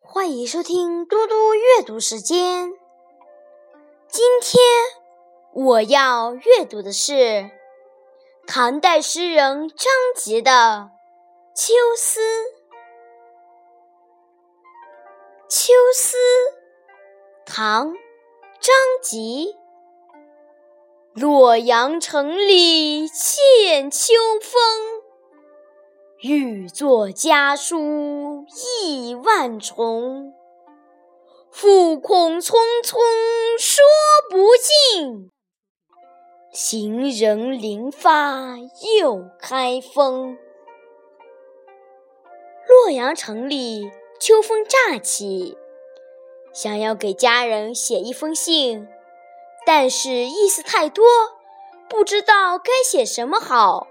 欢迎收听嘟嘟阅读时间。今天我要阅读的是唐代诗人张籍的《秋思》。《秋思》唐·张籍。洛阳城里见秋风。欲作家书意万重，复恐匆匆说不尽。行人临发又开封。洛阳城里秋风乍起，想要给家人写一封信，但是意思太多，不知道该写什么好。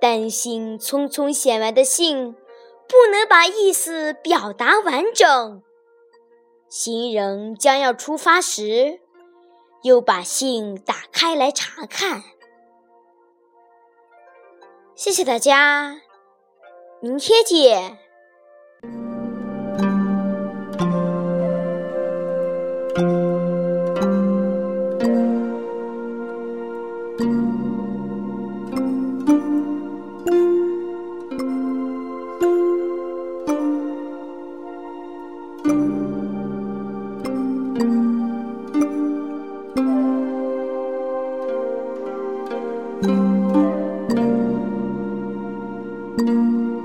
担心匆匆写完的信不能把意思表达完整行人将要出发时又把信打开来查看。谢谢大家明天见。thank you